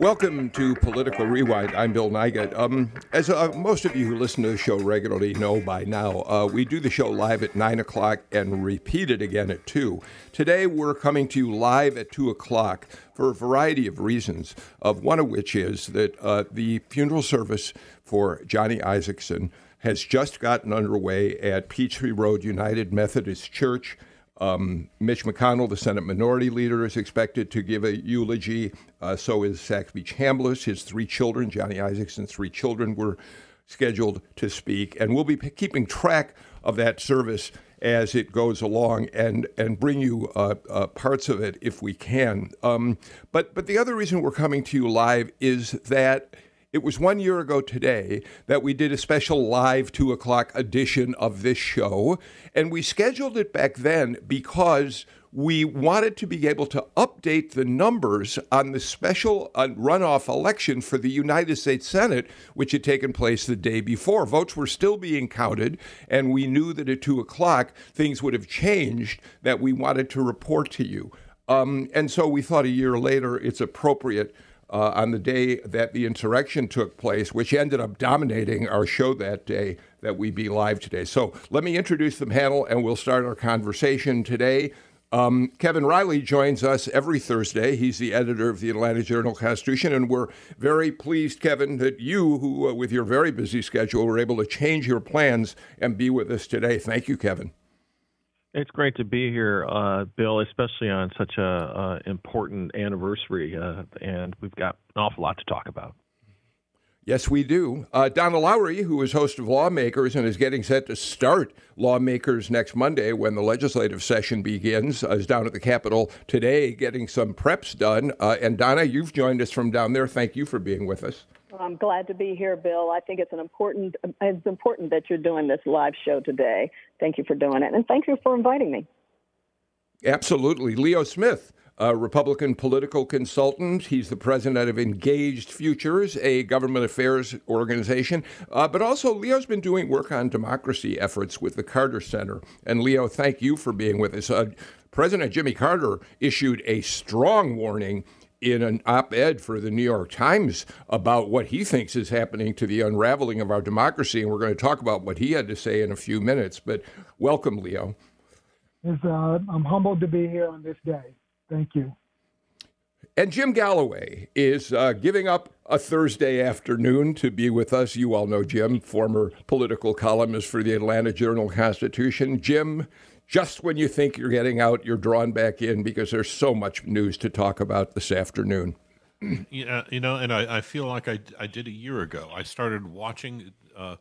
Welcome to Political Rewind. I'm Bill Nigut. Um, as uh, most of you who listen to the show regularly know by now, uh, we do the show live at 9 o'clock and repeat it again at 2. Today, we're coming to you live at 2 o'clock for a variety of reasons, of one of which is that uh, the funeral service for Johnny Isakson has just gotten underway at Peachtree Road United Methodist Church. Um, Mitch McConnell, the Senate Minority Leader, is expected to give a eulogy. Uh, so is Saxby Chambliss. His three children, Johnny Isakson's three children, were scheduled to speak. And we'll be p- keeping track of that service as it goes along and and bring you uh, uh, parts of it if we can. Um, but but the other reason we're coming to you live is that it was one year ago today that we did a special live two o'clock edition of this show. And we scheduled it back then because we wanted to be able to update the numbers on the special uh, runoff election for the United States Senate, which had taken place the day before. Votes were still being counted, and we knew that at two o'clock things would have changed that we wanted to report to you. Um, and so we thought a year later it's appropriate uh, on the day that the insurrection took place, which ended up dominating our show that day, that we be live today. So let me introduce the panel and we'll start our conversation today. Um, Kevin Riley joins us every Thursday. He's the editor of the Atlanta Journal Constitution, and we're very pleased, Kevin, that you, who uh, with your very busy schedule, were able to change your plans and be with us today. Thank you, Kevin. It's great to be here, uh, Bill, especially on such a uh, important anniversary, uh, and we've got an awful lot to talk about. Yes, we do. Uh, Donna Lowry, who is host of Lawmakers and is getting set to start Lawmakers next Monday when the legislative session begins, is down at the Capitol today getting some preps done. Uh, and Donna, you've joined us from down there. Thank you for being with us. I'm glad to be here, Bill. I think it's an important it's important that you're doing this live show today. Thank you for doing it, and thank you for inviting me. Absolutely, Leo Smith. A Republican political consultant. He's the president of Engaged Futures, a government affairs organization. Uh, but also, Leo's been doing work on democracy efforts with the Carter Center. And Leo, thank you for being with us. Uh, President Jimmy Carter issued a strong warning in an op ed for the New York Times about what he thinks is happening to the unraveling of our democracy. And we're going to talk about what he had to say in a few minutes. But welcome, Leo. Uh, I'm humbled to be here on this day. Thank you. And Jim Galloway is uh, giving up a Thursday afternoon to be with us. You all know Jim, former political columnist for the Atlanta Journal Constitution. Jim, just when you think you're getting out, you're drawn back in because there's so much news to talk about this afternoon. Yeah, you know, and I, I feel like I, I did a year ago. I started watching uh,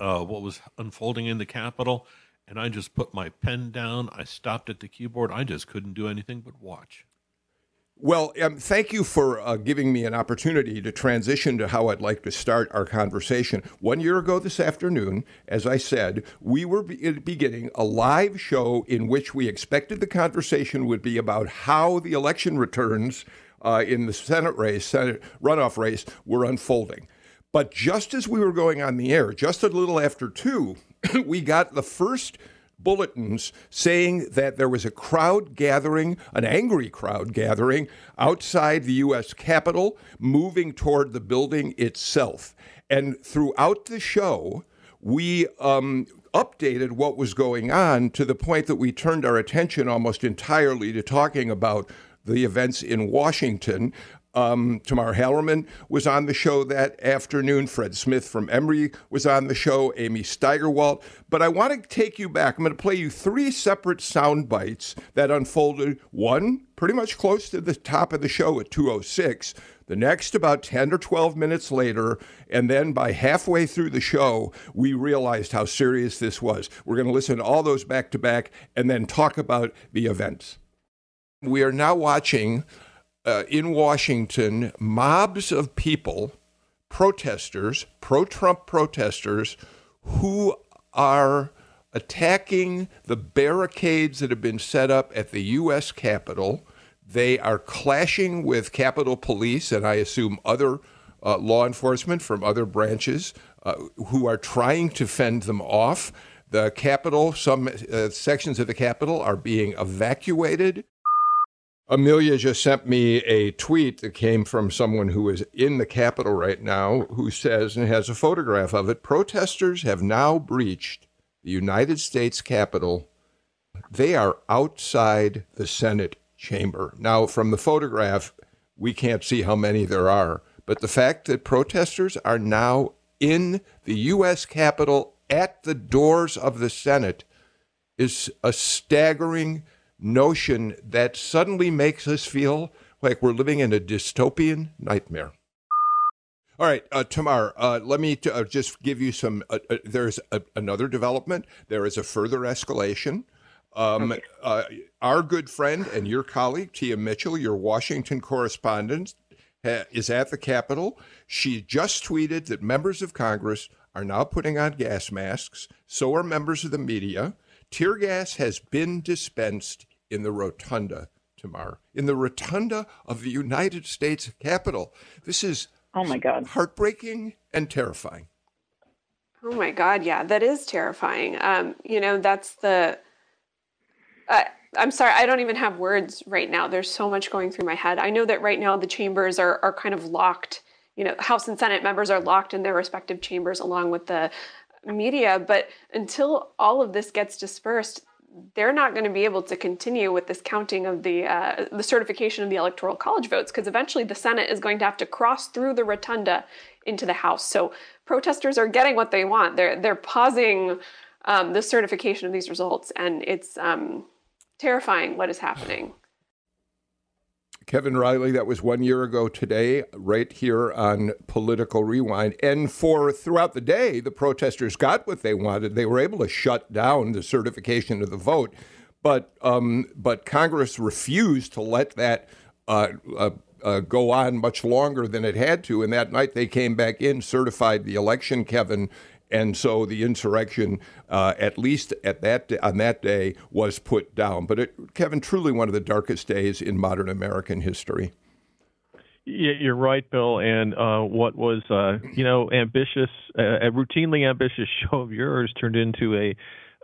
uh, what was unfolding in the Capitol, and I just put my pen down. I stopped at the keyboard. I just couldn't do anything but watch. Well, um, thank you for uh, giving me an opportunity to transition to how I'd like to start our conversation. One year ago this afternoon, as I said, we were be- beginning a live show in which we expected the conversation would be about how the election returns uh, in the Senate race, Senate runoff race, were unfolding. But just as we were going on the air, just a little after two, we got the first bulletins saying that there was a crowd gathering, an angry crowd gathering outside the U.S. Capitol, moving toward the building itself. And throughout the show, we um, updated what was going on to the point that we turned our attention almost entirely to talking about the events in Washington. Um, Tamar Hallerman was on the show that afternoon. Fred Smith from Emory was on the show. Amy Steigerwalt. But I want to take you back. I'm going to play you three separate sound bites that unfolded. One pretty much close to the top of the show at 206. The next about 10 or 12 minutes later, and then by halfway through the show, we realized how serious this was. We're going to listen to all those back to back and then talk about the events. We are now watching uh, in Washington mobs of people, protesters, pro Trump protesters, who are attacking the barricades that have been set up at the U.S. Capitol. They are clashing with Capitol Police and I assume other uh, law enforcement from other branches uh, who are trying to fend them off. The Capitol, some uh, sections of the Capitol are being evacuated. Amelia just sent me a tweet that came from someone who is in the Capitol right now who says, and has a photograph of it protesters have now breached the United States Capitol. They are outside the Senate chamber. Now, from the photograph, we can't see how many there are, but the fact that protesters are now in the U.S. Capitol at the doors of the Senate is a staggering notion that suddenly makes us feel like we're living in a dystopian nightmare. All right, uh, Tamar, uh, let me t- uh, just give you some. Uh, uh, there's a, another development. There is a further escalation. Um, okay. Uh, our good friend and your colleague, Tia Mitchell, your Washington correspondent, ha- is at the Capitol. She just tweeted that members of Congress are now putting on gas masks. So are members of the media. Tear gas has been dispensed in the rotunda, Tamar, in the rotunda of the United States Capitol. This is oh my God, heartbreaking and terrifying. Oh my God, yeah, that is terrifying. Um, you know, that's the. Uh, I'm sorry, I don't even have words right now. There's so much going through my head. I know that right now the chambers are are kind of locked. You know, House and Senate members are locked in their respective chambers along with the media, but until all of this gets dispersed, they're not going to be able to continue with this counting of the uh, the certification of the electoral college votes because eventually the Senate is going to have to cross through the rotunda into the House. So protesters are getting what they want. They're they're pausing um, the certification of these results, and it's um, terrifying what is happening. Kevin Riley, that was one year ago today, right here on Political Rewind. And for throughout the day, the protesters got what they wanted. They were able to shut down the certification of the vote, but um, but Congress refused to let that uh, uh, uh, go on much longer than it had to. And that night they came back in, certified the election, Kevin, and so the insurrection, uh, at least at that on that day, was put down. But it, Kevin, truly one of the darkest days in modern American history. You're right, Bill. And uh, what was, uh, you know, ambitious, a routinely ambitious show of yours turned into a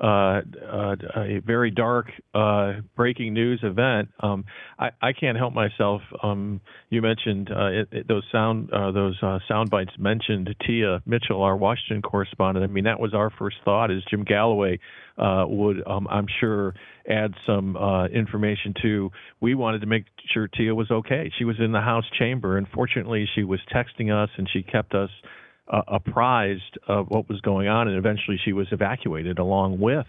uh, uh, a very dark uh, breaking news event. Um, I, I, can't help myself. Um, you mentioned uh, it, it, those sound those sound bites mentioned Tia Mitchell, our Washington correspondent. I mean, that was our first thought. Is Jim Galloway would, um, I'm sure, add some information to. We wanted to make sure Tia was okay. She was in the House chamber, and fortunately, she was texting us and she kept us uh, apprised of what was going on, and eventually she was evacuated along with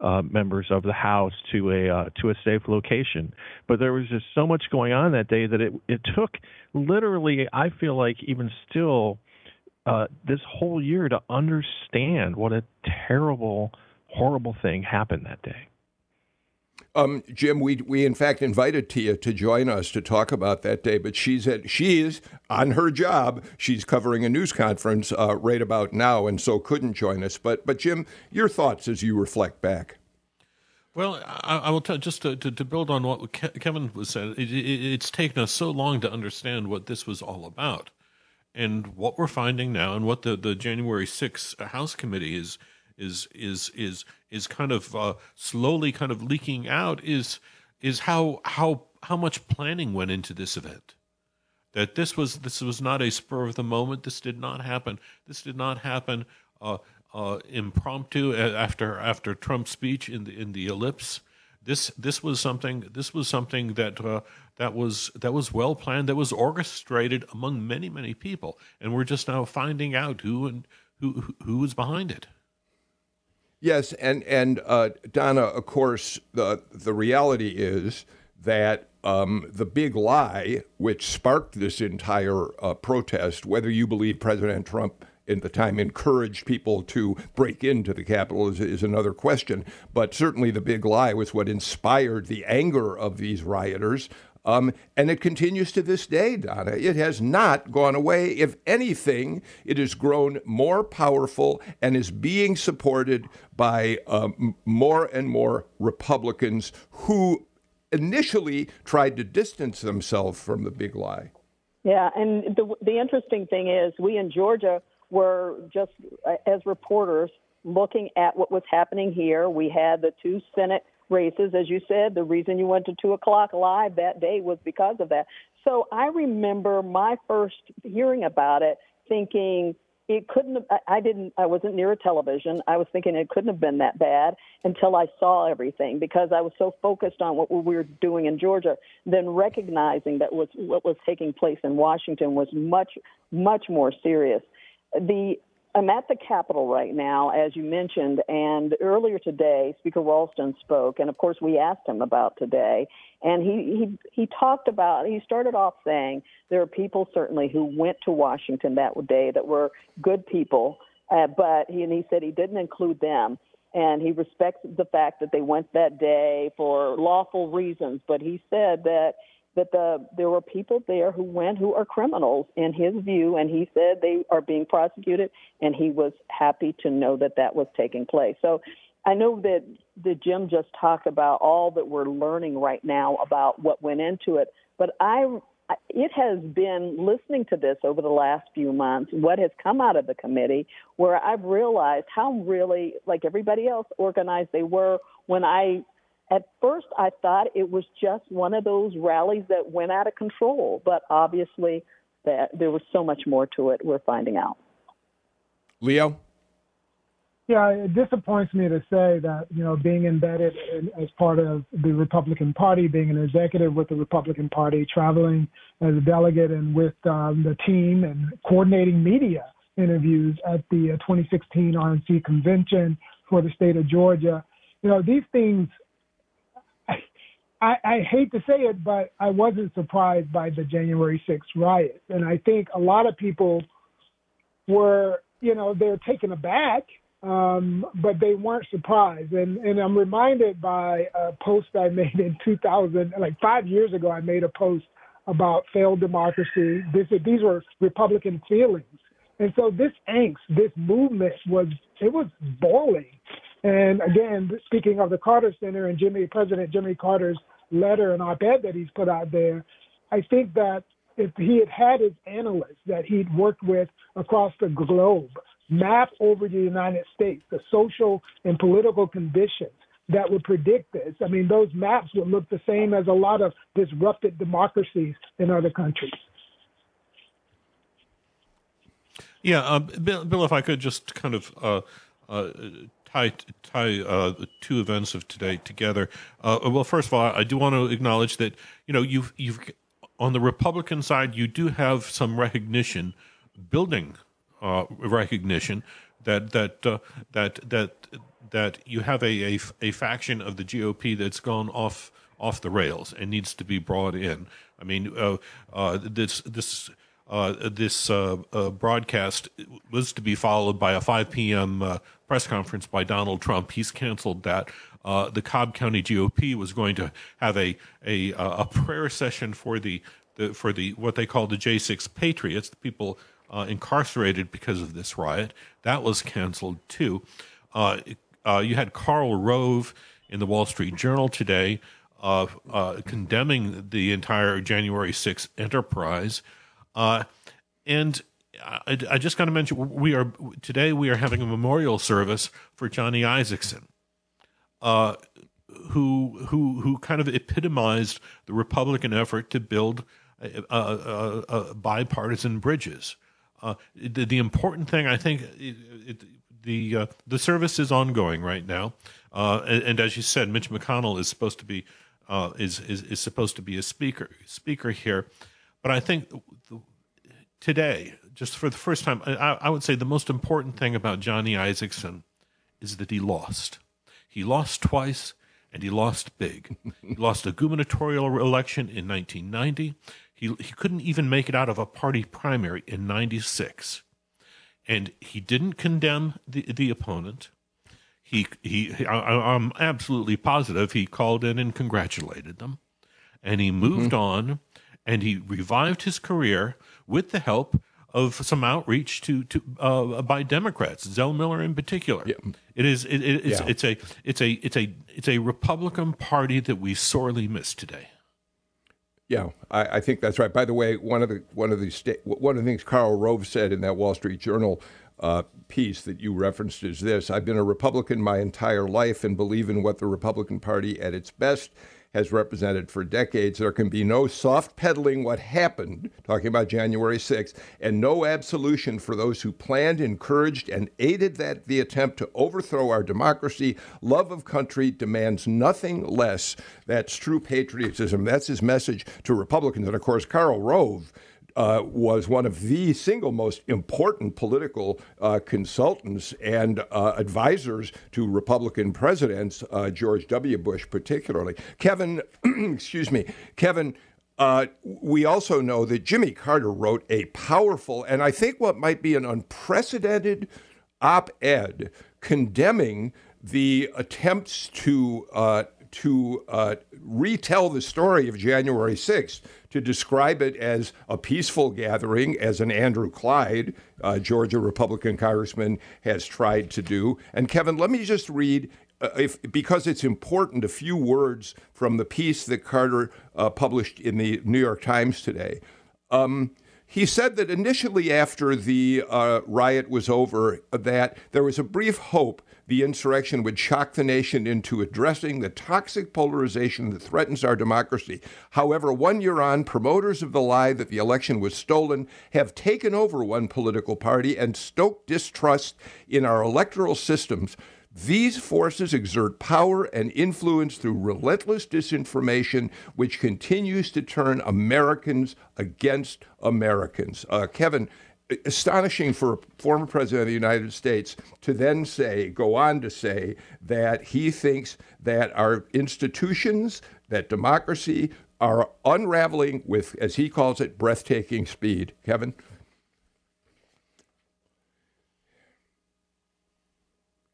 uh, members of the House to a uh, to a safe location. But there was just so much going on that day that it it took literally, I feel like even still, uh, this whole year to understand what a terrible, horrible thing happened that day. Um, Jim, we we in fact invited Tia to join us to talk about that day, but she's at she is on her job. She's covering a news conference uh, right about now, and so couldn't join us. But but Jim, your thoughts as you reflect back. Well, I, I will tell just to, to, to, build on what Kevin was saying. It, it, it's taken us so long to understand what this was all about, and what we're finding now, and what the the January 6th House Committee is is is is is kind of uh, slowly kind of leaking out is is how how how much planning went into this event. That this was this was not a spur of the moment. This did not happen. This did not happen uh, uh, impromptu after after Trump's speech in the in the ellipse. This this was something this was something that uh, that was that was well planned. That was orchestrated among many many people, and we're just now finding out who and who who was behind it. Yes, and and uh, Donna, of course, the the reality is that um, the big lie, which sparked this entire uh, protest, whether you believe President Trump at the time encouraged people to break into the Capitol is, is another question. But certainly the big lie was what inspired the anger of these rioters. Um, and it continues to this day, Donna. It has not gone away. If anything, it has grown more powerful and is being supported by um, more and more Republicans who initially tried to distance themselves from the big lie. Yeah, and the the interesting thing is, we in Georgia were just uh, as reporters looking at what was happening here. We had the two Senate races, as you said. The reason you went to two o'clock live that day was because of that. So I remember my first hearing about it, thinking it couldn't have, I didn't I wasn't near a television. I was thinking it couldn't have been that bad until I saw everything because I was so focused on what we were doing in Georgia, then recognizing that was what was taking place in Washington was much much more serious. The I'm at the Capitol right now, as you mentioned, and earlier today, Speaker Ralston spoke, and of course, we asked him about today, and he he he talked about. He started off saying there are people certainly who went to Washington that day that were good people, uh, but he and he said he didn't include them, and he respects the fact that they went that day for lawful reasons, but he said that that the there were people there who went who are criminals in his view, and he said they are being prosecuted, and he was happy to know that that was taking place. So. I know that the Jim just talked about all that we're learning right now about what went into it, but I it has been listening to this over the last few months, what has come out of the committee, where I've realized how really, like everybody else, organized they were when I at first, I thought it was just one of those rallies that went out of control, but obviously, that there was so much more to it. We're finding out. Leo. Yeah, it disappoints me to say that you know being embedded in, as part of the Republican Party, being an executive with the Republican Party, traveling as a delegate and with um, the team and coordinating media interviews at the uh, 2016 RNC convention for the state of Georgia. You know, these things I, I hate to say it, but I wasn't surprised by the January 6th riot. And I think a lot of people were, you know, they're taken aback, um, but they weren't surprised. And, and I'm reminded by a post I made in 2000, like five years ago, I made a post about failed democracy. This, these were Republican feelings. And so this angst, this movement was, it was boiling. And again, speaking of the Carter Center and Jimmy, President Jimmy Carter's letter and op-ed that he's put out there, I think that if he had had his analysts that he'd worked with across the globe map over the United States the social and political conditions that would predict this, I mean, those maps would look the same as a lot of disrupted democracies in other countries. Yeah, uh, Bill, Bill, if I could just kind of uh, uh, tie tie uh, the two events of today together. Uh, well, first of all, I do want to acknowledge that you know you've you've on the Republican side you do have some recognition, building uh, recognition that that uh, that that that you have a, a a faction of the GOP that's gone off off the rails and needs to be brought in. I mean, uh, uh, this this uh, this uh, uh, broadcast was to be followed by a 5 p.m. Uh, press conference by Donald Trump. He's canceled that. Uh, the Cobb County GOP was going to have a a, a prayer session for the, the for the what they call the J6 Patriots, the people incarcerated because of this riot. That was canceled too. you had Karl Rove in the Wall Street Journal today. condemning the entire January 6th enterprise, uh, and I, I just got to mention we are today we are having a memorial service for Johnny Isakson, uh, who who who kind of epitomized the Republican effort to build bipartisan bridges. Uh, the, the, important thing, I think, it, it, the uh, the service is ongoing right now, uh, and, and, as you said, Mitch McConnell is supposed to be is, is is supposed to be a speaker speaker here. But I think today, just for the first time, I, I would say the most important thing about Johnny Isakson is that he lost. He lost twice, and he lost big. he lost a gubernatorial election in 1990. He, he couldn't even make it out of a party primary in 96. And he didn't condemn the, the opponent. He, he, I, I'm absolutely positive he called in and congratulated them. and he moved mm-hmm. on, and he revived his career with the help of some outreach to to uh, by Democrats, Zell Miller in particular. Yeah. It is it, it, it's, yeah. it's a it's a it's a it's a Republican Party that we sorely miss today. Yeah, I, I, think that's right. By the way, one of the one of the sta- one of the things Karl Rove said in that Wall Street Journal uh, piece that you referenced is this: I've been a Republican my entire life and believe in what the Republican Party at its best has represented for decades. There can be no soft peddling what happened, talking about January 6th, and no absolution for those who planned, encouraged, and aided that the attempt to overthrow our democracy. Love of country demands nothing less. That's true patriotism. That's his message to Republicans. And of course, Karl Rove uh, was one of the single most important political uh, consultants and uh, advisors to Republican presidents, uh, George W. Bush particularly. Kevin, excuse me, Kevin. Uh, we also know that Jimmy Carter wrote a powerful and I think what might be an unprecedented op ed condemning the attempts to to uh, retell the story of January 6th, to describe it as a peaceful gathering, as an Andrew Clyde, uh, Georgia Republican congressman, has tried to do. And Kevin, let me just read. Uh, if, because it's important, a few words from the piece that Carter uh, published in the New York Times today. Um, he said that initially, after the uh, riot was over, that there was a brief hope the insurrection would shock the nation into addressing the toxic polarization that threatens our democracy. However, one year on, promoters of the lie that the election was stolen have taken over one political party and stoked distrust in our electoral systems. These forces exert power and influence through relentless disinformation, which continues to turn Americans against Americans. Uh, Kevin, astonishing for a former president of the United States to then say, go on to say, that he thinks that our institutions, that democracy, are unraveling with, as he calls it, breathtaking speed. Kevin?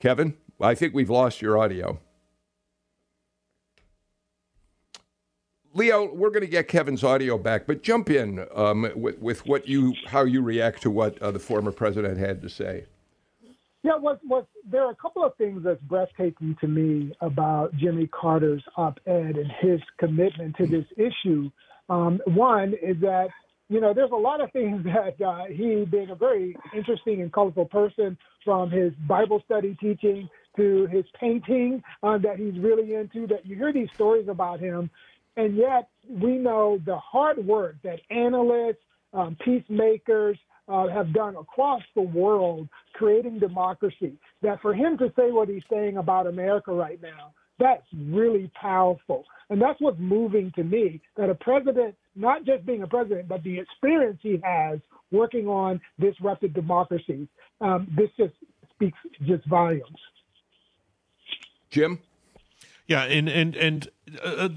Kevin, I think we've lost your audio. Leo, we're going to get Kevin's audio back, but jump in um, with, with what you how you react to what uh, the former president had to say. Yeah, what, what, there are a couple of things that's breathtaking to me about Jimmy Carter's op-ed and his commitment to this issue. Um, one is that you know there's a lot of things that uh, he, being a very interesting and colorful person, from his Bible study teaching to his painting uh, that he's really into, that you hear these stories about him and yet, we know the hard work that analysts, um, peacemakers uh, have done across the world creating democracy. That for him to say what he's saying about America right now, that's really powerful. And that's what's moving to me that a president, not just being a president, but the experience he has working on disrupted democracies, um, this just speaks just volumes. Jim? Yeah, and and and uh,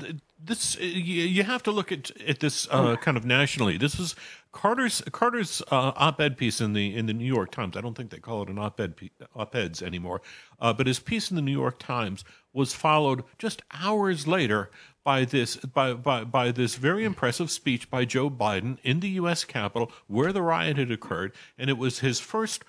this you have to look at at this uh, kind of nationally. This is Carter's Carter's uh, op-ed piece in the in the New York Times. I don't think they call it an op-ed op-eds anymore, uh, but his piece in the New York Times was followed just hours later by this by, by by this very impressive speech by Joe Biden in the U.S. Capitol where the riot had occurred, and it was his first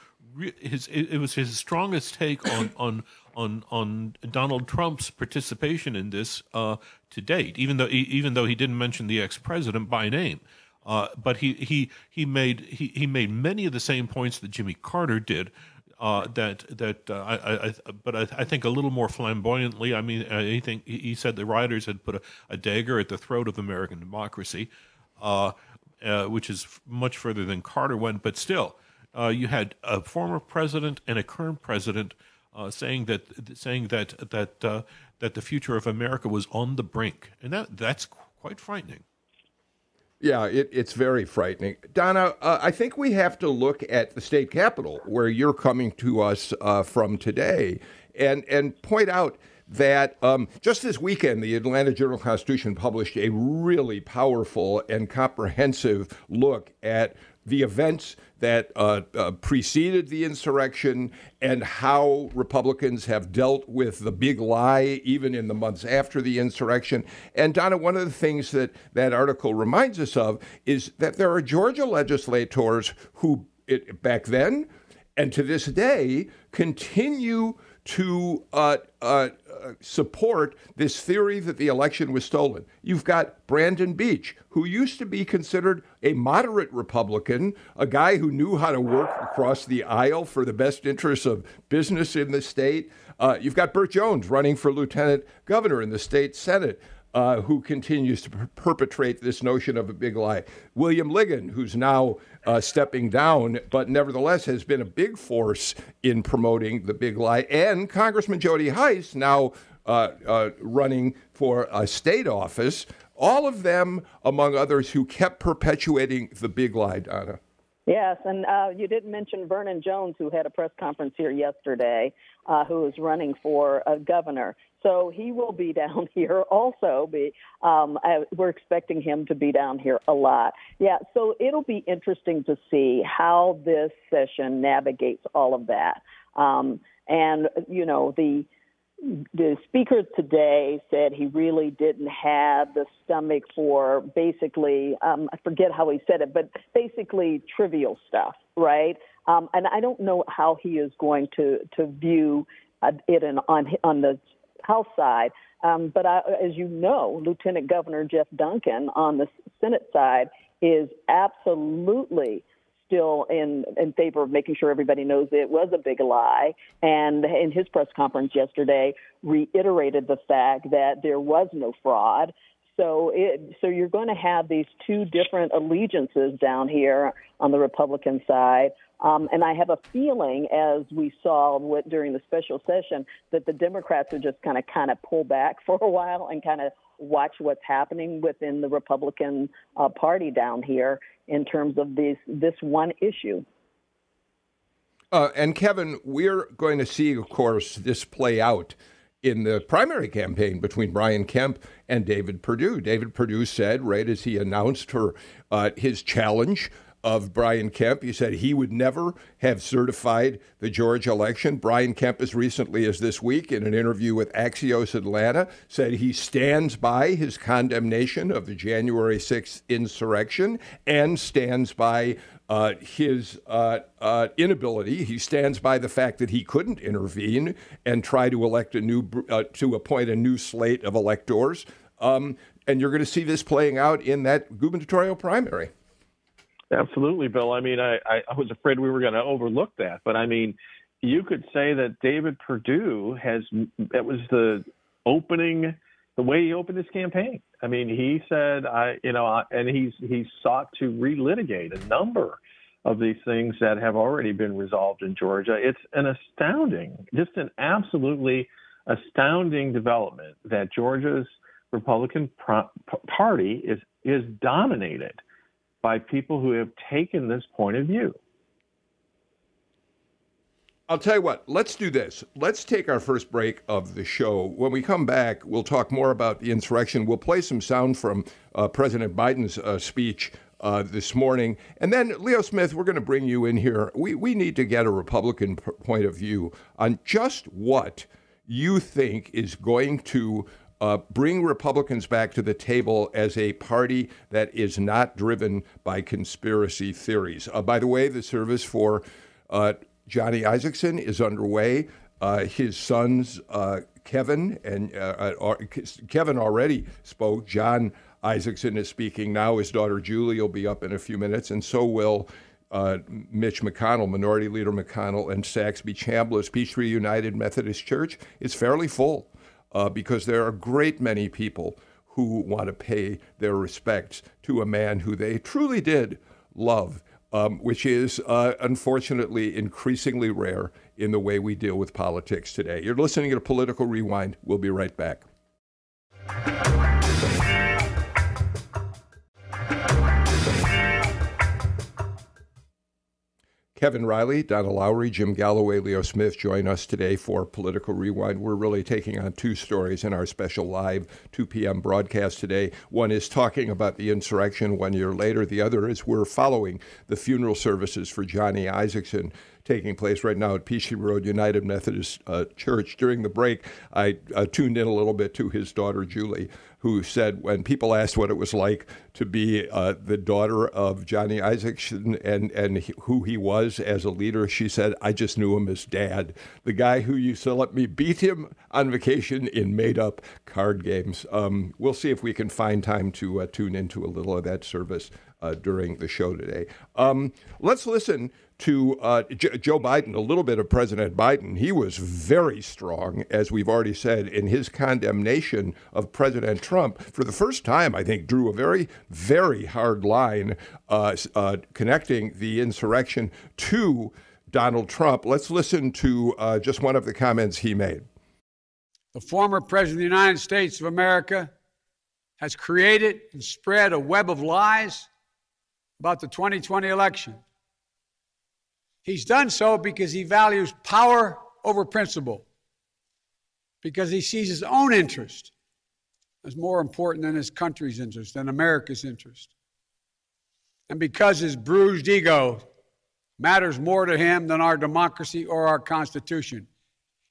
his it was his strongest take on on on on Donald Trump's participation in this uh, to date, even though even though he didn't mention the ex president by name. Uh, but he, he he made he, he made many of the same points that Jimmy Carter did. Uh, that that uh, I, I, but I, I, think a little more flamboyantly. I mean, I think he said the rioters had put a, a dagger at the throat of American democracy, uh, uh, which is much further than Carter went. But still, uh, you had a former president and a current president uh, saying that saying that that uh, that the future of America was on the brink, and that that's quite frightening. Yeah, it, it's very frightening. Donna, uh, I think we have to look at the state capitol where you're coming to us uh, from today, and and point out that um, just this weekend, the Atlanta Journal Constitution published a really powerful and comprehensive look at the events that uh, uh, preceded the insurrection and how Republicans have dealt with the big lie even in the months after the insurrection. And Donna, one of the things that that article reminds us of is that there are Georgia legislators who it, back then and to this day continue to uh, uh, support this theory that the election was stolen. You've got Brandon Beach, who used to be considered a moderate Republican, a guy who knew how to work across the aisle for the best interests of business in the state. Uh, you've got Burt Jones running for lieutenant governor in the state Senate uh, who continues to per- perpetrate this notion of a big lie. William Ligon, who's now uh, stepping down, but nevertheless has been a big force in promoting the big lie, and Congressman Jody Hice, now uh, uh running for a state office. All of them, among others, who kept perpetuating the big lie, Donna. Yes, and uh, you didn't mention Vernon Jones, who had a press conference here yesterday, uh, who is running for uh, governor. So he will be down here also. Be um, I, we're expecting him to be down here a lot. Yeah, so it'll be interesting to see how this session navigates all of that. Um, and you know the the speaker today said he really didn't have the stomach for basically, um, I forget how he said it, but basically trivial stuff, right? Um, and I don't know how he is going to to view uh, it in, on on the House side. Um, but I, as you know, Lieutenant Governor Jeff Duncan on the Senate side is absolutely still in in favor of making sure everybody knows it was a big lie. And in his press conference yesterday, reiterated the fact that there was no fraud. So it, so you're going to have these two different allegiances down here on the Republican side. Um, and I have a feeling, as we saw with, during the special session, that the Democrats are just kind of kind of pull back for a while and kind of watch what's happening within the Republican uh, Party down here in terms of this this one issue. Uh, and Kevin, we're going to see, of course, this play out in the primary campaign between Brian Kemp and David Perdue. David Perdue said, right as he announced her uh, his challenge of Brian Kemp. He said he would never have certified the Georgia election. Brian Kemp, as recently as this week, in an interview with Axios Atlanta, said he stands by his condemnation of the January 6th insurrection and stands by uh, his uh, uh, inability. He stands by the fact that he couldn't intervene and try to elect a new, uh, to appoint a new slate of electors. Um, and you're going to see this playing out in that gubernatorial primary. Absolutely, Bill. I mean, I, I was afraid we were going to overlook that, but I mean, you could say that David Perdue has that was the opening, the way he opened his campaign. I mean, he said, I, you know, and he's he's sought to relitigate a number of these things that have already been resolved in Georgia. It's an astounding, just an absolutely astounding development that Georgia's Republican pro- Party is is dominated by people who have taken this point of view. I'll tell you what, let's do this. Let's take our first break of the show. When we come back, we'll talk more about the insurrection. We'll play some sound from uh, President Biden's uh, speech uh, this morning. And then, Leo Smith, we're going to bring you in here. We, we need to get a Republican p- point of view on just what you think is going to uh, bring Republicans back to the table as a party that is not driven by conspiracy theories. Uh, by the way, the service for uh, Johnny Isakson is underway. Uh, his sons, uh, Kevin and uh, Kevin already spoke. John Isakson is speaking now. His daughter Julie will be up in a few minutes, and so will. Uh, Mitch McConnell, Minority Leader McConnell, and Saxby Chambliss, Peachtree United Methodist Church is fairly full uh, because there are a great many people who want to pay their respects to a man who they truly did love, um, which is uh, unfortunately increasingly rare in the way we deal with politics today. You're listening to Political Rewind. We'll be right back. Kevin Riley, Donna Lowry, Jim Galloway, Leo Smith join us today for Political Rewind. We're really taking on two stories in our special live 2 p.m. broadcast today. One is talking about the insurrection one year later, the other is we're following the funeral services for Johnny Isakson taking place right now at Peachtree Road United Methodist uh, Church. During the break, I uh, tuned in a little bit to his daughter, Julie, who said when people asked what it was like to be uh, the daughter of Johnny Isakson and, and who he was as a leader, she said, I just knew him as dad, the guy who used to let me beat him on vacation in made up card games. Um, we'll see if we can find time to uh, tune into a little of that service uh, during the show today. Um, let's listen to uh, J- Joe Biden, a little bit of President Biden. He was very strong, as we've already said, in his condemnation of President Trump. For the first time, I think, drew a very, very hard line uh, uh, connecting the insurrection to Donald Trump. Let's listen to uh, just one of the comments he made. The former President of the United States of America has created and spread a web of lies about the 2020 election. He's done so because he values power over principle, because he sees his own interest as more important than his country's interest, than America's interest, and because his bruised ego matters more to him than our democracy or our Constitution.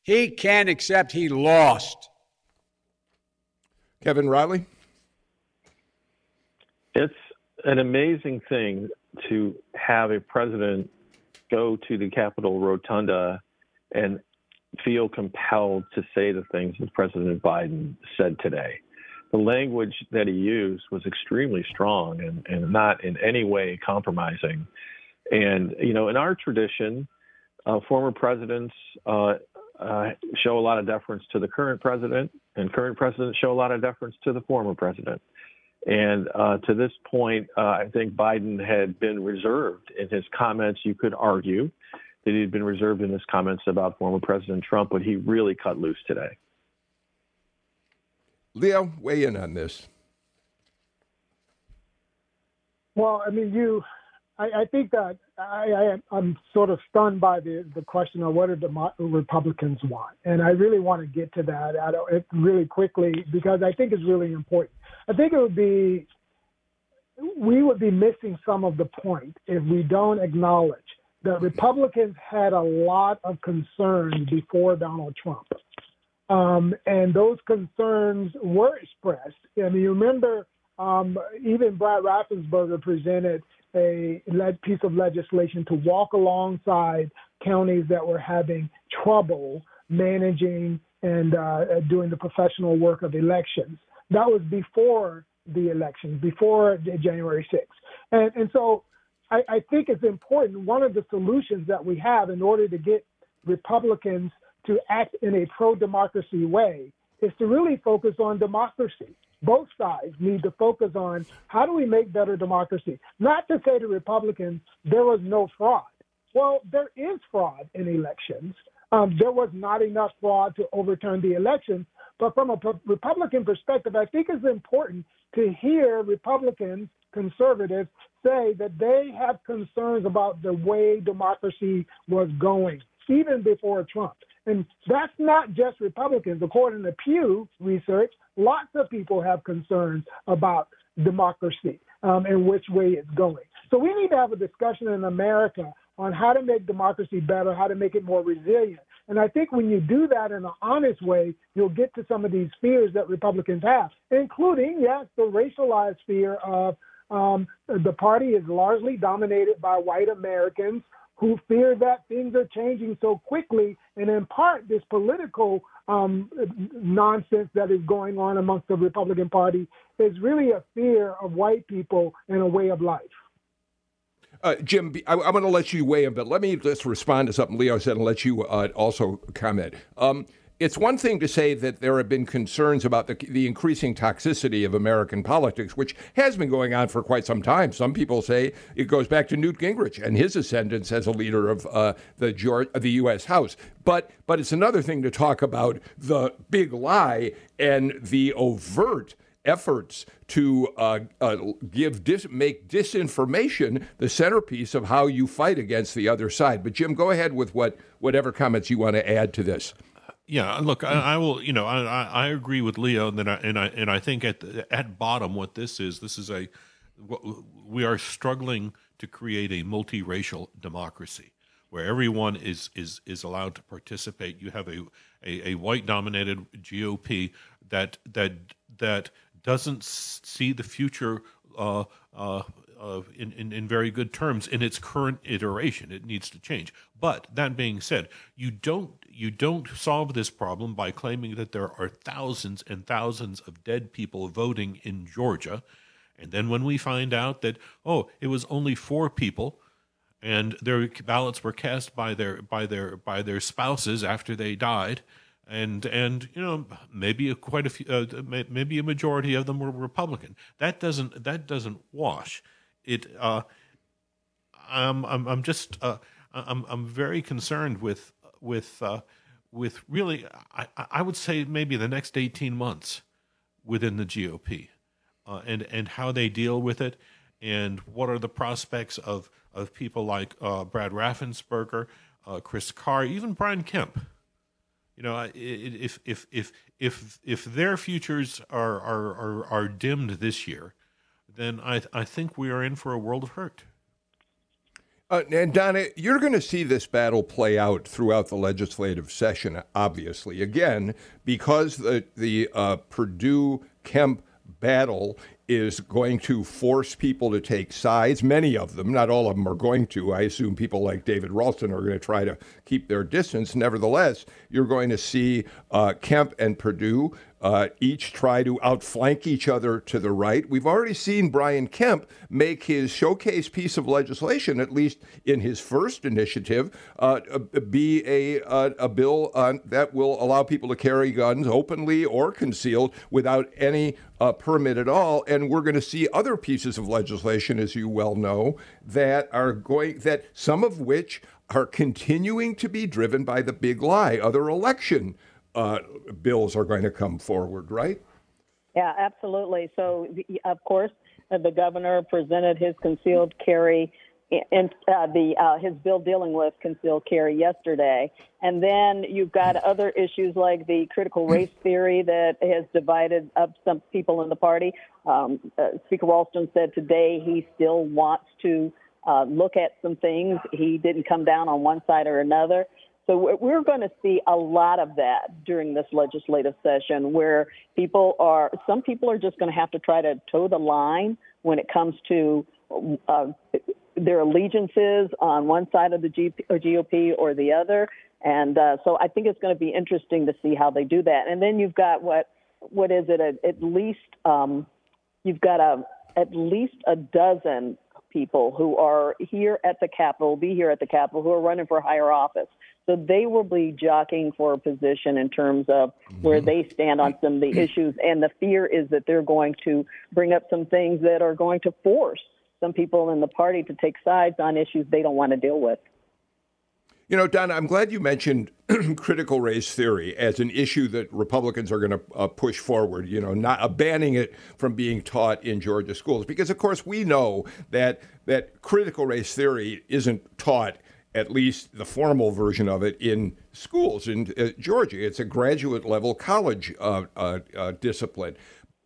He can't accept he lost. Kevin Riley? It's an amazing thing to have a president go to the Capitol Rotunda and feel compelled to say the things that President Biden said today. The language that he used was extremely strong and, and not in any way compromising. And, you know, in our tradition, uh, former presidents uh, uh, show a lot of deference to the current president, and current presidents show a lot of deference to the former president. And uh, to this point, uh, I think Biden had been reserved in his comments. You could argue that he'd been reserved in his comments about former President Trump, but he really cut loose today. Leo, weigh in on this. Well, I mean, you, I, I think that I, I, am sort of stunned by the, the question of what do the Republicans want, and I really want to get to that really quickly because I think it's really important. I think it would be we would be missing some of the point if we don't acknowledge that Republicans had a lot of concerns before Donald Trump. Um, and those concerns were expressed. I mean, you remember um, even Brad Raffensperger presented a piece of legislation to walk alongside counties that were having trouble managing and uh, doing the professional work of elections. That was before the election, before January 6th. And, and so I, I think it's important. One of the solutions that we have in order to get Republicans to act in a pro democracy way is to really focus on democracy. Both sides need to focus on how do we make better democracy? Not to say to Republicans, there was no fraud. Well, there is fraud in elections. Um, there was not enough fraud to overturn the election, but from a Republican perspective, I think it's important to hear Republicans, conservatives, say that they have concerns about the way democracy was going, even before Trump. And that's not just Republicans. According to Pew Research, lots of people have concerns about democracy um, and which way it's going. So we need to have a discussion in America on how to make democracy better, how to make it more resilient. And I think when you do that in an honest way, you'll get to some of these fears that Republicans have, including, yes, the racialized fear of um, the party is largely dominated by white Americans who fear that things are changing so quickly. And in part, this political um, nonsense that is going on amongst the Republican Party is really a fear of white people and a way of life. Uh, Jim, I, am going to let you weigh in, but let me just respond to something Leo said and let you uh, also comment. Um, it's one thing to say that there have been concerns about the, the increasing toxicity of American politics, which has been going on for quite some time. Some people say it goes back to Newt Gingrich and his ascendance as a leader of uh, the George, the U.S. House. But but it's another thing to talk about the big lie and the overt efforts to uh, uh, give dis- make disinformation the centerpiece of how you fight against the other side. But Jim, go ahead with what whatever comments you want to add to this. Yeah, look, I, I will. You know, I, I agree with Leo, and I and I and I think at the, at bottom, what this is, this is a we are struggling to create a multiracial democracy where everyone is is is allowed to participate. You have a a, a white dominated GOP that that that doesn't see the future uh, uh, uh, in, in, in very good terms in its current iteration. It needs to change. But that being said, you don't you don't solve this problem by claiming that there are thousands and thousands of dead people voting in Georgia. And then when we find out that oh, it was only four people and their ballots were cast by their by their by their spouses after they died and and you know maybe a, quite a few uh, maybe a majority of them were republican that doesn't that doesn't wash it uh i'm i'm, I'm just uh i'm i'm very concerned with with uh with really i i would say maybe the next 18 months within the gop uh, and and how they deal with it and what are the prospects of of people like uh, Brad Raffensperger, Chris Carr, even Brian Kemp. You know, if if if if if their futures are are are, are dimmed this year, then I I think we are in for a world of hurt. Uh, and Donna, you're going to see this battle play out throughout the legislative session. Obviously, again, because the the uh, Perdue Kemp battle is going to force people to take sides. Many of them, not all of them, are going to. I assume people like David Ralston are going to try to keep their distance. Nevertheless, you're going to see uh, Kemp and Perdue uh, each try to outflank each other to the right. We've already seen Brian Kemp make his showcase piece of legislation, at least in his first initiative, uh, be a, a, a bill that will allow people to carry guns openly or concealed without any uh, permit at all. And we're going to see other pieces of legislation, as you well know, that are going that some of which are continuing to be driven by the big lie, other election uh, bills are going to come forward, right? Yeah, absolutely. So, of course, the governor presented his concealed carry uh, the uh, his bill dealing with concealed carry yesterday, and then you've got other issues like the critical race theory that has divided up some people in the party. Um, uh, Speaker Ralston said today he still wants to uh, look at some things. He didn't come down on one side or another. So we're going to see a lot of that during this legislative session where people are, some people are just going to have to try to toe the line when it comes to uh, their allegiances on one side of the GOP or the other. And uh, so I think it's going to be interesting to see how they do that. And then you've got what, what is it? At least, um, you've got a, at least a dozen people who are here at the Capitol, be here at the Capitol, who are running for higher office. So they will be jockeying for a position in terms of where mm-hmm. they stand on some of the issues. And the fear is that they're going to bring up some things that are going to force some people in the party to take sides on issues they don't want to deal with. You know, Donna, I'm glad you mentioned critical race theory as an issue that Republicans are going to uh, push forward, you know, not uh, banning it from being taught in Georgia schools. Because, of course, we know that, that critical race theory isn't taught at least the formal version of it in schools in uh, Georgia. It's a graduate level college uh, uh, uh discipline.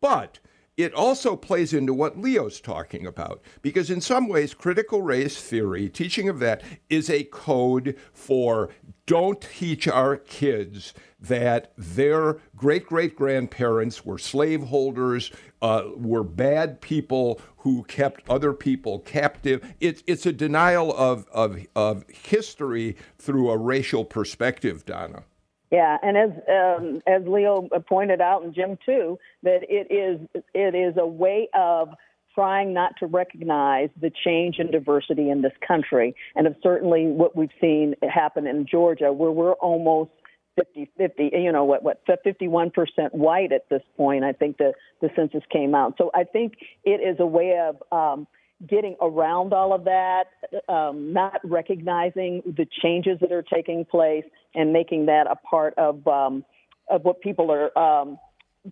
But it also plays into what Leo's talking about, because in some ways, critical race theory, teaching of that, is a code for don't teach our kids that their great great grandparents were slaveholders, uh, were bad people who kept other people captive. It's, it's a denial of, of, of history through a racial perspective, Donna. Yeah, and as um, as Leo pointed out, and Jim too, that it is it is a way of trying not to recognize the change in diversity in this country, and of certainly what we've seen happen in Georgia, where we're almost 50 50 you know what what 51% white at this point i think the the census came out. So i think it is a way of um, getting around all of that, um, not recognizing the changes that are taking place, and making that a part of um, of what people are um,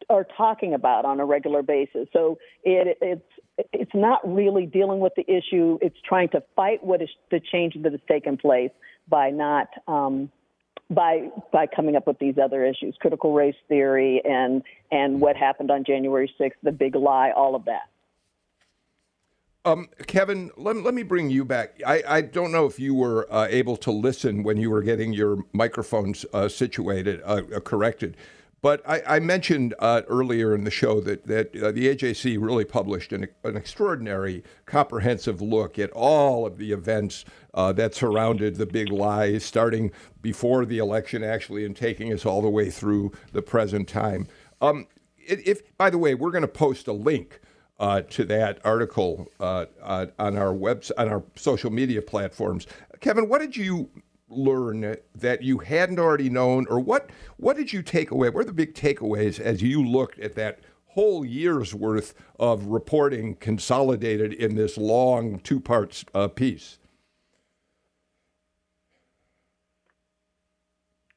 are talking about on a regular basis. So it, it's it's not really dealing with the issue. It's trying to fight what is the change that has taken place by not um, by by coming up with these other issues, critical race theory, and and what happened on January 6th, the big lie, all of that. Um, Kevin, let, let me bring you back. I, I don't know if you were uh, able to listen when you were getting your microphones uh, situated, uh, uh corrected. But I, I mentioned uh, earlier in the show that, that uh, the AJC really published an, an, extraordinary, comprehensive look at all of the events that surrounded the big lies, starting before the election, actually, and taking us all the way through the present time. Um, if, by the way, we're going to post a link uh, to that article uh, uh, on our website, on our social media platforms. Kevin, what did you learn that you hadn't already known, or what what did you take away? What are the big takeaways as you looked at that whole year's worth of reporting consolidated in this long two parts uh, piece?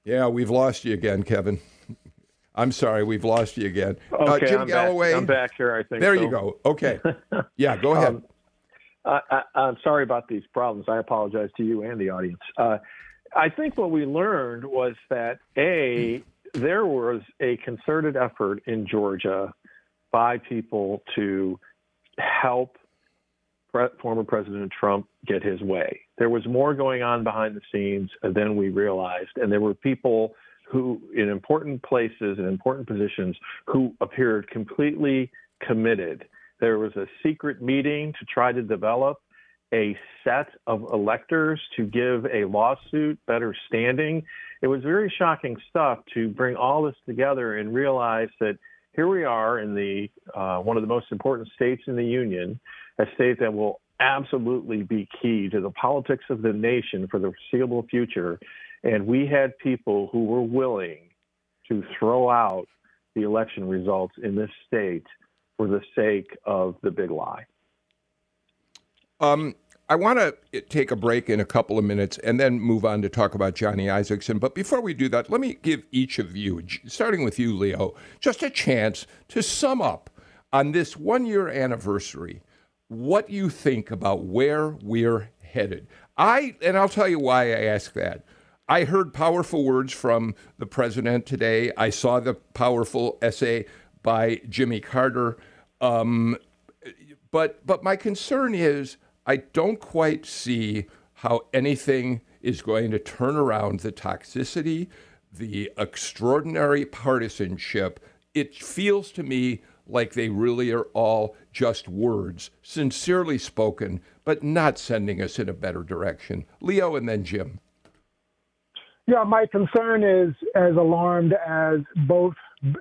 Yeah, we've lost you again, Kevin. I'm sorry, we've lost you again. Uh, okay, uh, Jim I'm Galloway. Back. I'm back here, I think. There so. you go. Okay. yeah, go ahead. Um, I, am sorry about these problems. I apologize to you and the audience. Uh, I think what we learned was that A, there was a concerted effort in Georgia by people to help pre- former President Trump get his way. There was more going on behind the scenes than we realized, and there were people who, in important places and important positions, who appeared completely committed. There was a secret meeting to try to develop a set of electors to give a lawsuit better standing. It was very shocking stuff to bring all this together and realize that here we are in the uh, one of the most important states in the union, a state that will absolutely be key to the politics of the nation for the foreseeable future. And we had people who were willing to throw out the election results in this state for the sake of the big lie. Um, I want to take a break in a couple of minutes and then move on to talk about Johnny Isakson. But before we do that, let me give each of you, starting with you, Leo, just a chance to sum up on this one year anniversary what you think about where we're headed. I and I'll tell you why I ask that. I heard powerful words from the president today. I saw the powerful essay by Jimmy Carter. Um, but but my concern is I don't quite see how anything is going to turn around the toxicity, the extraordinary partisanship. It feels to me like they really are all just words, sincerely spoken, but not sending us in a better direction. Leo and then Jim. Yeah, my concern is as alarmed as both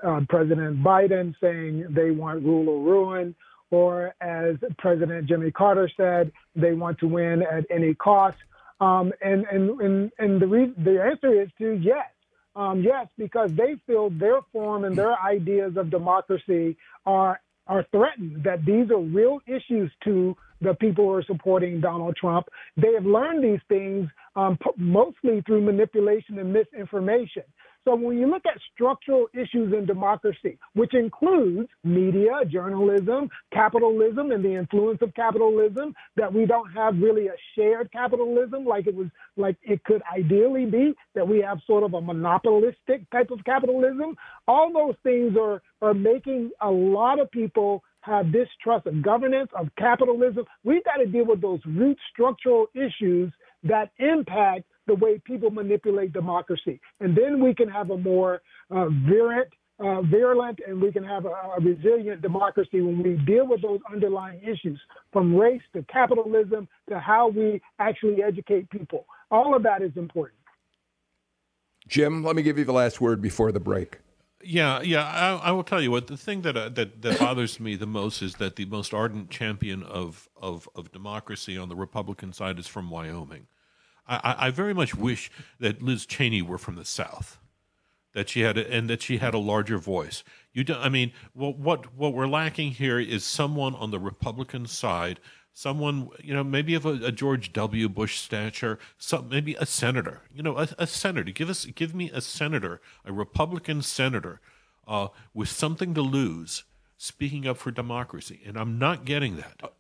uh, President Biden saying they want rule or ruin, or as President Jimmy Carter said, they want to win at any cost. Um, and and and, and the, re- the answer is to yes. Um, yes, because they feel their form and their ideas of democracy are are threatened. That these are real issues to the people who are supporting Donald Trump. They have learned these things um, mostly through manipulation and misinformation. So when you look at structural issues in democracy, which includes media, journalism, capitalism, and the influence of capitalism, that we don't have really a shared capitalism like it was like it could ideally be, that we have sort of a monopolistic type of capitalism. All those things are are making a lot of people have distrust of governance, of capitalism. We've got to deal with those root structural issues that impact the way people manipulate democracy. And then we can have a more uh, virulent, uh, virulent, and we can have a, a, resilient democracy when we deal with those underlying issues from race to capitalism to how we actually educate people. All of that is important. Jim, let me give you the last word before the break. Yeah, yeah. I, I, will tell you what the thing that uh, that that bothers me the most is that the most ardent champion of, of of democracy on the Republican side is from Wyoming. I, I very much wish that Liz Cheney were from the South, that she had a, and that she had a larger voice. You don't. I mean, what what we're lacking here is someone on the Republican side, someone you know, maybe of a, a George W. Bush stature, some maybe a senator. You know, a, a senator. Give us give me a senator, a Republican senator uh, with something to lose, speaking up for democracy, and I'm not getting that.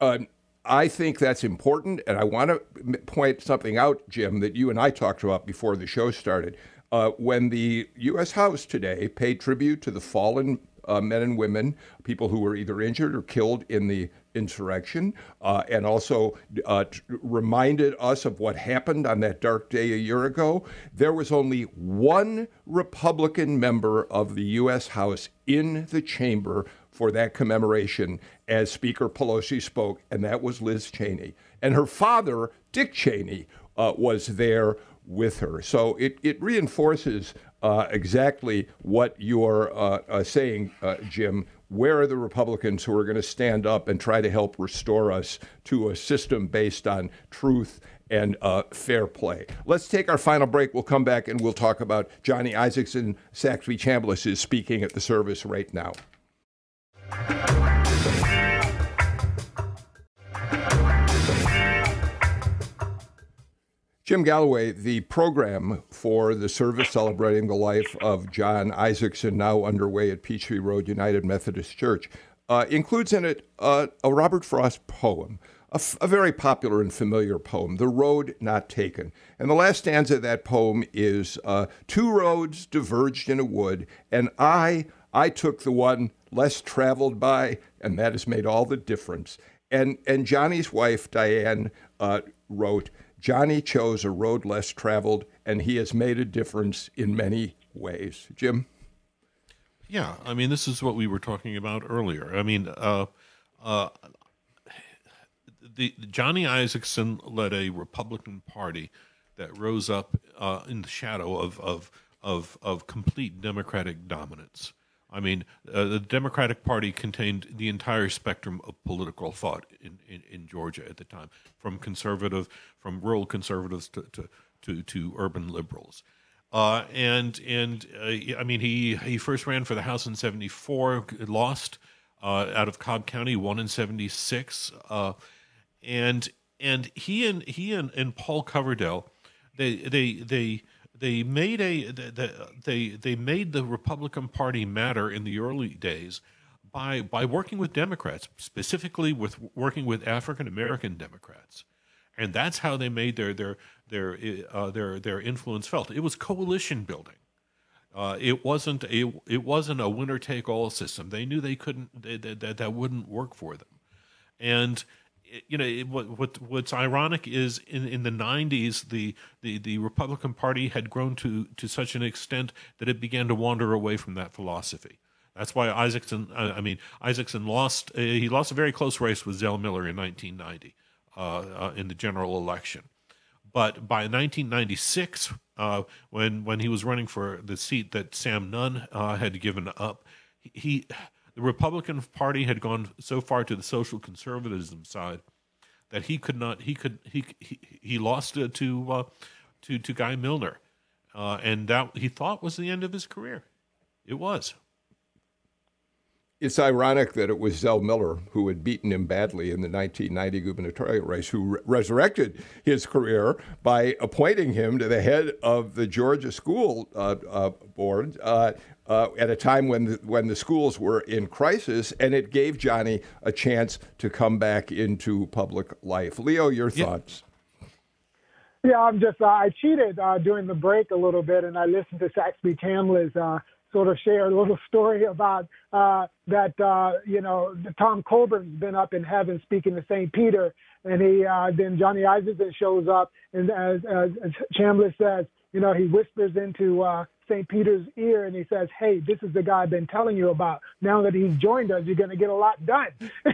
Uh, I think that's important, and I want to point something out, Jim, that you and I talked about before the show started. Uh, when the U.S. House today paid tribute to the fallen uh, men and women, people who were either injured or killed in the insurrection, uh, and also uh, t- reminded us of what happened on that dark day a year ago. There was only one Republican member of the U.S. House in the chamber for that commemoration as Speaker Pelosi spoke, and that was Liz Cheney. And her father, Dick Cheney, uh, was there with her. So it, it reinforces uh, exactly what you're uh, uh saying, uh, Jim. Where are the Republicans who are going to stand up and try to help restore us to a system based on truth and uh, fair play. Let's take our final break. We'll come back and we'll talk about Johnny Isakson. Saxby Chambliss is speaking at the service right now. Jim Galloway, the program for the service celebrating the life of John Isakson, now underway at Peachtree Road United Methodist Church, uh, includes in it uh, a Robert Frost poem, a, f- a very popular and familiar poem, The Road Not Taken. And the last stanza of that poem is uh, Two roads diverged in a wood, and I, I took the one less traveled by, and that has made all the difference. And, and Johnny's wife, Diane, uh, wrote, Johnny chose a road less traveled, and he has made a difference in many ways. Jim? Yeah, I mean, this is what we were talking about earlier. I mean, uh, uh, the, Johnny Isakson led a Republican Party that rose up uh, in the shadow of, of, of, of complete Democratic dominance. I mean, uh, the Democratic Party contained the entire spectrum of political thought in, in, in, Georgia at the time, from conservative, from rural conservatives to, to, to, to urban liberals. Uh, and and uh, I mean, he, he first ran for the House in 74, lost uh, out of Cobb County, won in 76. Uh, and and he and he and, and Paul Coverdell, they, they, they, they made a they they made the Republican Party matter in the early days by by working with Democrats, specifically with working with African American Democrats, and that's how they made their their their uh, their their influence felt. It was coalition building. Uh, it wasn't a it wasn't a winner take all system. They knew they couldn't that, that wouldn't work for them, and you know what, what what's ironic is in, in the 90s the, the the Republican Party had grown to to such an extent that it began to wander away from that philosophy. That's why Isakson uh, I mean Isakson lost uh, he lost a very close race with Zell Miller in 1990 uh, uh, in the general election. But by 1996 uh, when when he was running for the seat that Sam Nunn uh, had given up he the Republican Party had gone so far to the social conservatism side that he could not he could he he, he lost to to, uh, to to Guy Milner, uh, and that he thought was the end of his career. It was. It's ironic that it was Zell Miller who had beaten him badly in the 1990 gubernatorial race, who re- resurrected his career by appointing him to the head of the Georgia School uh, uh, Board uh, uh, at a time when the, when the schools were in crisis, and it gave Johnny a chance to come back into public life. Leo, your thoughts? Yeah, I'm just uh, I cheated uh, during the break a little bit, and I listened to Saxby Chambliss uh, sort of share a little story about uh, that. Uh, you know, Tom Coburn's been up in heaven speaking to St. Peter, and he uh, then Johnny Isakson shows up, and as, as, as Chambliss says, you know, he whispers into uh, St. Peter's ear and he says, Hey, this is the guy I've been telling you about. Now that he's joined us, you're going to get a lot done.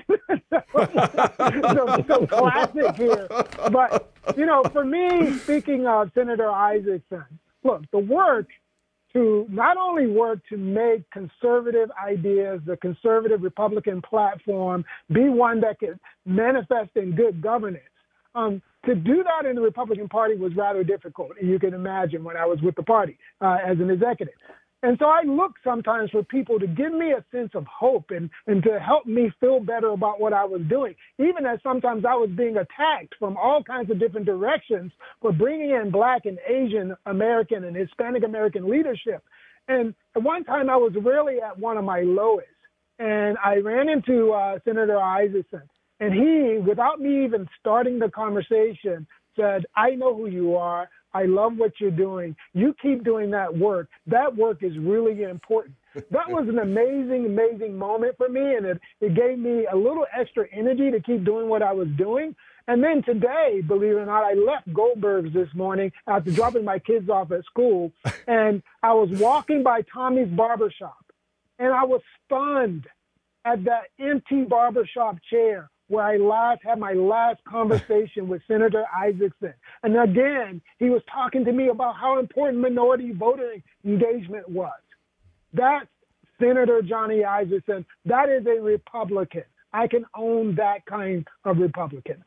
so, so classic here. But, you know, for me, speaking of Senator Isakson, look, the work to not only work to make conservative ideas, the conservative Republican platform, be one that can manifest in good governance. Um, to do that in the Republican Party was rather difficult. You can imagine when I was with the party uh, as an executive. And so I look sometimes for people to give me a sense of hope and, and to help me feel better about what I was doing, even as sometimes I was being attacked from all kinds of different directions for bringing in Black and Asian American and Hispanic American leadership. And at one time, I was really at one of my lowest, and I ran into uh, Senator Isakson, and he, without me even starting the conversation, said, "I know who you are. I love what you're doing. You keep doing that work. That work is really important." That was an amazing, amazing moment for me, and it, it gave me a little extra energy to keep doing what I was doing. And then today, believe it or not, I left Goldberg's this morning after dropping my kids off at school, and I was walking by Tommy's barbershop, and I was stunned at that empty barbershop chair where I last had my last conversation with Senator Isakson. And again, he was talking to me about how important minority voting engagement was. That's Senator Johnny Isakson. That is a Republican. I can own that kind of Republican.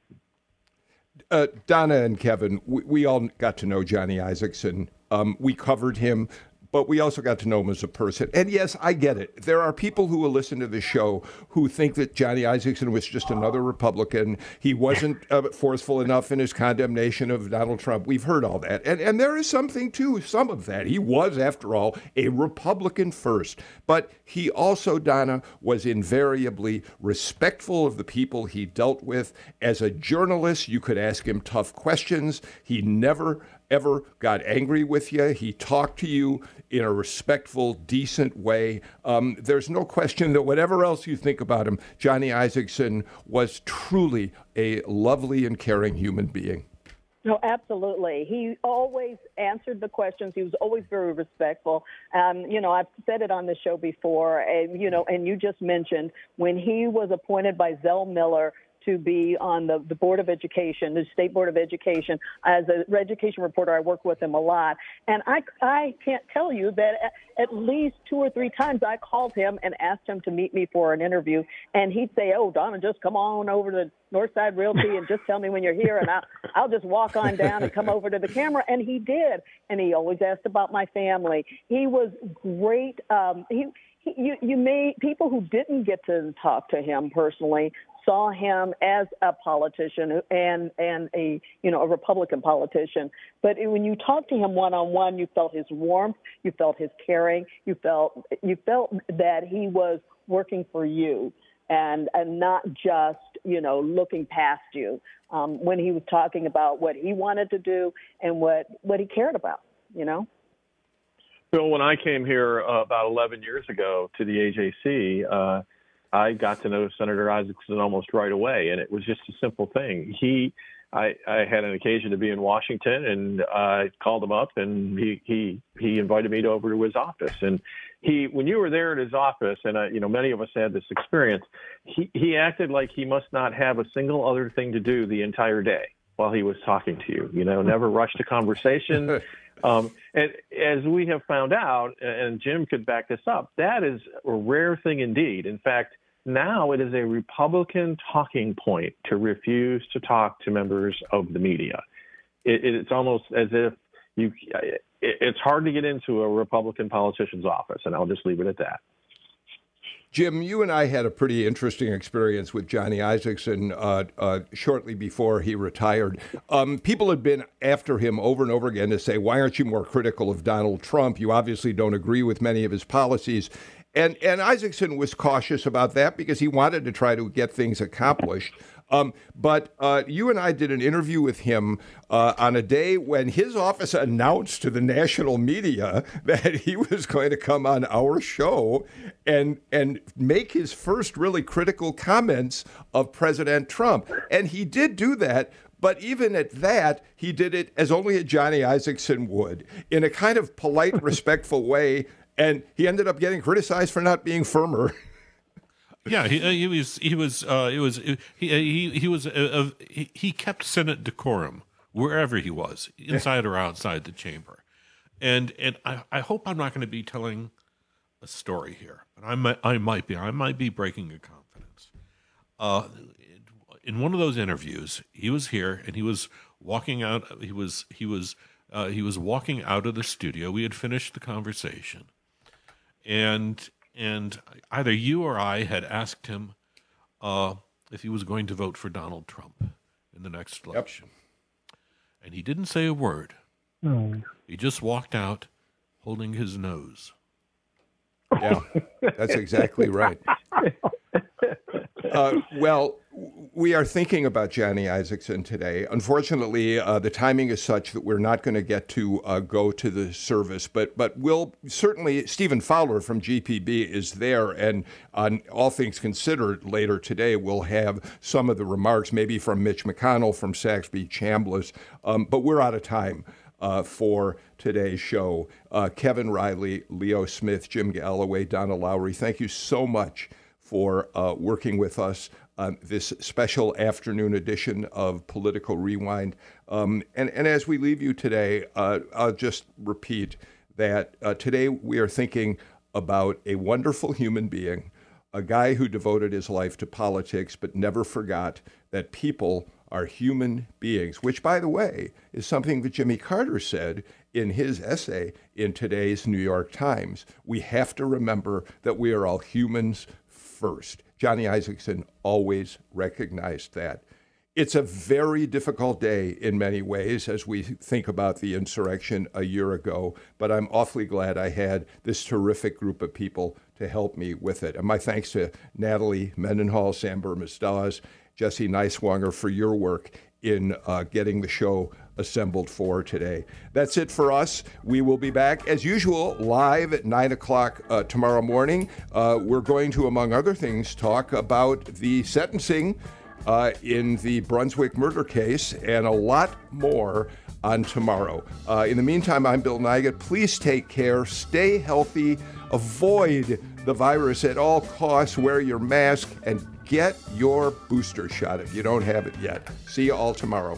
Uh, Donna and Kevin, we, we, all got to know Johnny Isakson. Um, we covered him but we also got to know him as a person. And yes, I get it. There are people who will listen to the show who think that Johnny Isakson was just another Republican. He wasn't uh, forceful enough in his condemnation of Donald Trump. We've heard all that. And, and there is something to some of that. He was, after all, a Republican first. But he also, Donna, was invariably respectful of the people he dealt with. As a journalist, you could ask him tough questions. He never ever got angry with you. He talked to you in a respectful, decent way. Um, there's no question that whatever else you think about him, Johnny Isakson was truly a lovely and caring human being. No, absolutely. He always answered the questions. He was always very respectful. Um, you know, I've said it on the show before, and you know, and you just mentioned when he was appointed by Zell Miller to be on the, the Board of Education, the State Board of Education. As an education reporter, I work with him a lot. And I, I can't tell you that at, at least two or three times I called him and asked him to meet me for an interview. And he'd say, Oh, Donna, just come on over to Northside Realty and just tell me when you're here, and I'll, I'll just walk on down and come over to the camera. And he did. And he always asked about my family. He was great. Um, he, you you may people who didn't get to talk to him personally saw him as a politician and and a you know a Republican politician. But when you talked to him one on one, you felt his warmth, you felt his caring, you felt you felt that he was working for you and and not just you know looking past you um, when he was talking about what he wanted to do and what what he cared about. You know. Bill, when I came here uh, about 11 years ago to the AJC. Uh, I got to know Senator Isakson almost right away, and it was just a simple thing. He, I, I had an occasion to be in Washington, and I called him up, and he he he invited me to over to his office. And he, when you were there at his office, and I, you know, many of us had this experience. He he acted like he must not have a single other thing to do the entire day while he was talking to you. You know, never rushed a conversation. Um, and as we have found out, and Jim could back this up, that is a rare thing indeed. In fact, now it is a Republican talking point to refuse to talk to members of the media. It, it's almost as if you. It, it's hard to get into a Republican politician's office, and I'll just leave it at that. Jim, you and I had a pretty interesting experience with Johnny Isakson uh, uh, shortly before he retired. Um, people had been after him over and over again to say, Why aren't you more critical of Donald Trump? You obviously don't agree with many of his policies. And and Isakson was cautious about that because he wanted to try to get things accomplished. Um, but uh, you and I did an interview with him uh, on a day when his office announced to the national media that he was going to come on our show and and make his first really critical comments of President Trump. And he did do that, but even at that, he did it as only a Johnny Isakson would, in a kind of polite, respectful way and he ended up getting criticized for not being firmer. yeah, he, uh, he was he was uh, it was he uh, he he was uh, he, he kept Senate decorum wherever he was, inside or outside the chamber, and and I, I hope I'm not going to be telling a story here, but I might I might be I might be breaking a confidence. Uh, in one of those interviews, he was here and he was walking out. He was he was uh, he was walking out of the studio. We had finished the conversation, and and either you or I had asked him uh, if he was going to vote for Donald Trump in the next election, yep. and he didn't say a word. No. He just walked out, holding his nose. Yeah, that's exactly right. Uh, well, we are thinking about Johnny Isakson today. Unfortunately, uh, the timing is such that we're not going to get to uh, go to the service, but but we'll certainly. Stephen Fowler from GPB is there, and on all things considered, later today we'll have some of the remarks, maybe from Mitch McConnell, from Saxby Chambliss, um, but we're out of time. Uh, for today's show. Uh, Kevin Riley, Leo Smith, Jim Galloway, Donna Lowry, thank you so much for uh, working with us on this special afternoon edition of Political Rewind. Um, and, and as we leave you today, uh, I'll just repeat that uh, today we are thinking about a wonderful human being, a guy who devoted his life to politics but never forgot that people are human beings, which, by the way, is something that Jimmy Carter said in his essay in today's New York Times. We have to remember that we are all humans first. Johnny Isakson always recognized that. It's a very difficult day in many ways as we think about the insurrection a year ago, but I'm awfully glad I had this terrific group of people to help me with it. And my thanks to Natalie Mendenhall, Sam Bermas Jesse Neiswanger for your work in uh, getting the show assembled for today. That's it for us. We will be back as usual live at 9 o'clock uh, tomorrow morning. Uh, we're going to, among other things, talk about the sentencing uh, in the Brunswick murder case and a lot more on tomorrow. Uh, in the meantime, I'm Bill Nigut. Please take care, stay healthy, avoid the virus at all costs, wear your mask, and get your booster shot if you don't have it yet. See you all tomorrow.